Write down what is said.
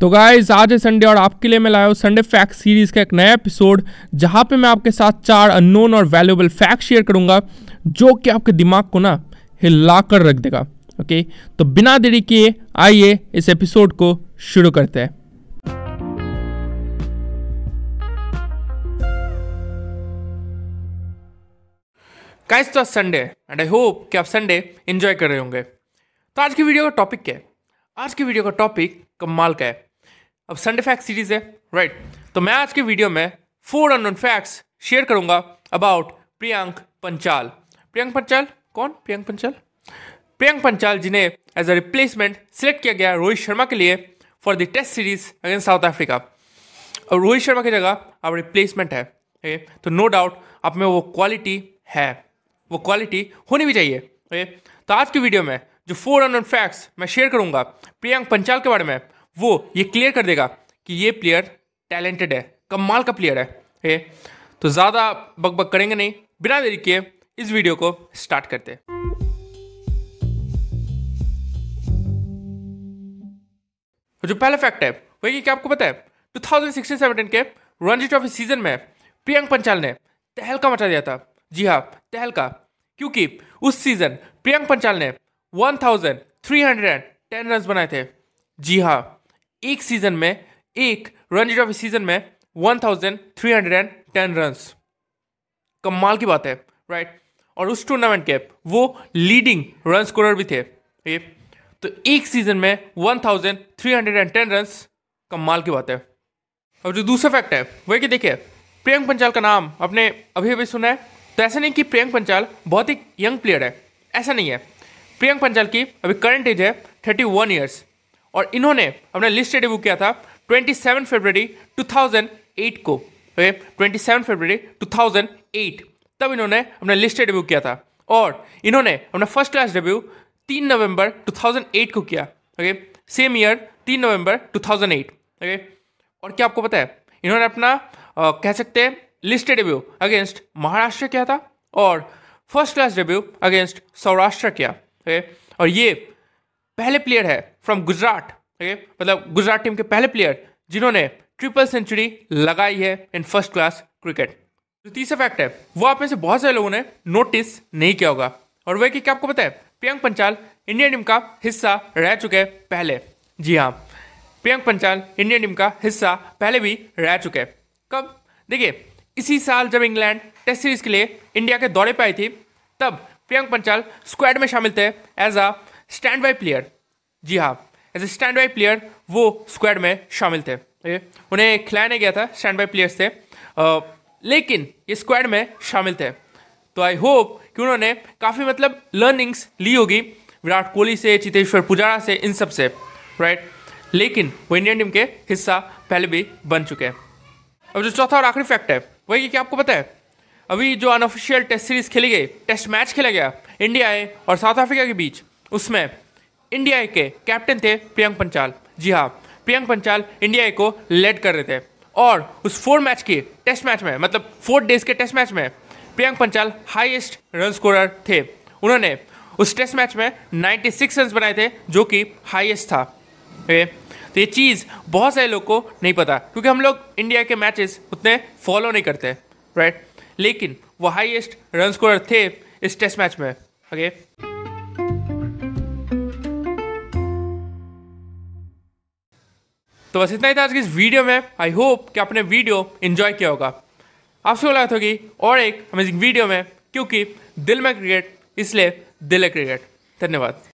तो गाइज़ आज है संडे और आपके लिए मैं लाया हूँ संडे फैक्ट सीरीज़ का एक नया एपिसोड जहाँ पे मैं आपके साथ चार अननोन और वैल्यूएबल फैक्ट शेयर करूँगा, जो कि आपके दिमाग को ना हिला कर रख देगा ओके तो बिना देरी किए, आइए इस एपिसोड को शुरू करते हैं। गाइस तो संडे एंड आई होप कि आप संडे एंजॉय कर रहे होंगे। तो आज की वीडियो का टॉपिक क्या है? आज की वीडियो का टॉपिक कमाल का है। अब संडे फैक्ट सीरीज़ है राइट तो मैं आज की वीडियो में फोर अननोन फैक्ट्स शेयर करूँगा अबाउट प्रियंक पंचाल प्रियंक पंचाल कौन? प्रियंक पंचाल प्रियंक पंचाल जिन्हें एज अ रिप्लेसमेंट सिलेक्ट किया गया रोहित शर्मा के लिए for the test series against South Africa और रोहित शर्मा की जगह अब रिप्लेसमेंट है, okay? तो नो डाउट आप में वो क्वालिटी है। वो क्वालिटी होनी भी चाहिए ओके तो आज की वीडियो में जो फोर अननोन फैक्ट्स मैं शेयर करूँगा, प्रियंक पंचाल के बारे में, वो ये क्लियर कर देगा कि ये प्लेयर टैलेंटेड है, कमाल का प्लेयर है ओके तो ज़्यादा बकबक करेंगे नहीं, बिना देरी किए इस वीडियो को स्टार्ट करते हैं। जो पहला फैक्ट है, वही क्या आपको पता है 2016-17 के रणजी ट्रॉफी सीज़न में प्रियंक पंचाल ने तहलका मचा दिया था। जी हाँ तहलका, क्योंकि उस सीज़न प्रियंक पंचाल ने 1310 रन बनाए थे। जी हाँ एक सीज़न में, एक रणजी ट्रॉफी सीज़न में 1310 रन कमाल की बात है राइट और उस टूर्नामेंट के वो लीडिंग रन स्कोरर भी थे ये तो एक सीज़न में 1310 रन कमाल की बात है। और जो दूसरा फैक्ट है वही कि देखिए, प्रियंक पंचाल का नाम आपने अभी अभी सुना है। तो ऐसा नहीं कि प्रियंक पंचाल बहुत ही यंग प्लेयर है, ऐसा नहीं है। प्रियंक पंचाल की अभी करंट एज है थर्टी वन ईयर्स और इन्होंने अपना लिस्ट डेब्यू किया था ट्वेंटी सेवन फरवरी टू थाउज़ेंड एट को। ट्वेंटी सेवन फरवरी टू थाउज़ेंड एट तब इन्होंने अपना लिस्ट डेब्यू किया था। और इन्होंने अपना फ़र्स्ट क्लास डेब्यू तीन नवंबर 2008 को किया। ओके सेम ईयर तीन नवंबर 2008 ओके और क्या आपको पता है? इन्होंने अपना आ, कह सकते हैं लिस्ट डेब्यू अगेंस्ट महाराष्ट्र किया था और first class debut against Saurashtra किया। ओके और ये पहले प्लेयर है फ्रॉम गुजरात ओके मतलब गुजरात टीम के पहले प्लेयर जिन्होंने ट्रिपल सेंचुरी लगाई है इन फ़र्स्ट क्लास क्रिकेट जो तीसरा फैक्ट है, वो आप में से बहुत सारे लोगों ने नोटिस नहीं किया होगा। और वह कि क्या आपको पता है? प्रियंक पंचाल इंडियन टीम का हिस्सा रह चुके हैं पहले। जी हाँ प्रियंक पंचाल इंडियन टीम का हिस्सा पहले भी रह चुके हैं। कब? देखिए, इसी साल जब इंग्लैंड टेस्ट सीरीज़ के लिए इंडिया के दौरे पर आई थी, तब प्रियंक पंचाल स्क्वाड में शामिल थे as a stand by player जी हाँ as a stand by player वो स्क्वाड में शामिल थे। उन्हें खिलाया नहीं गया था स्टैंड बाई प्लेयर्स थे लेकिन ये स्क्वाड में शामिल थे। तो आई होप कि उन्होंने काफ़ी मतलब लर्निंग्स ली होगी, विराट कोहली से, चितेश्वर पुजारा से, इन सबसे राइट लेकिन वो इंडियन टीम के हिस्सा पहले भी बन चुके हैं। अब जो चौथा और आखिरी फैक्ट है, वही क्या आपको पता है अभी जो अनऑफिशियल टेस्ट सीरीज़ खेली गई टेस्ट मैच खेला गया इंडिया और साउथ अफ्रीका के बीच उसमें इंडिया के कैप्टन थे प्रियंक पंचाल। जी हाँ प्रियंक पंचाल इंडिया को लेड कर रहे थे। और उस फोर मैच के टेस्ट मैच में मतलब फोर डेज़ के टेस्ट मैच में Priyank Panchal highest run scorer थे। उन्होंने उस टेस्ट मैच में 96 रन बनाए थे जो कि हाईएस्ट था। ए, तो ये चीज़ बहुत सारे लोग को नहीं पता क्योंकि हम लोग इंडिया के मैचेस उतने फॉलो नहीं करते राइट लेकिन वो हाईएस्ट रन स्कोरर थे इस टेस्ट मैच में। ओके तो बस इतना ही था आज की इस वीडियो में। आई होप कि आपने वीडियो एंजॉय किया होगा। आपसे मुलाकात होगी और एक अमेजिंग वीडियो में, क्योंकि दिल में क्रिकेट इसलिए दिल है क्रिकेट धन्यवाद।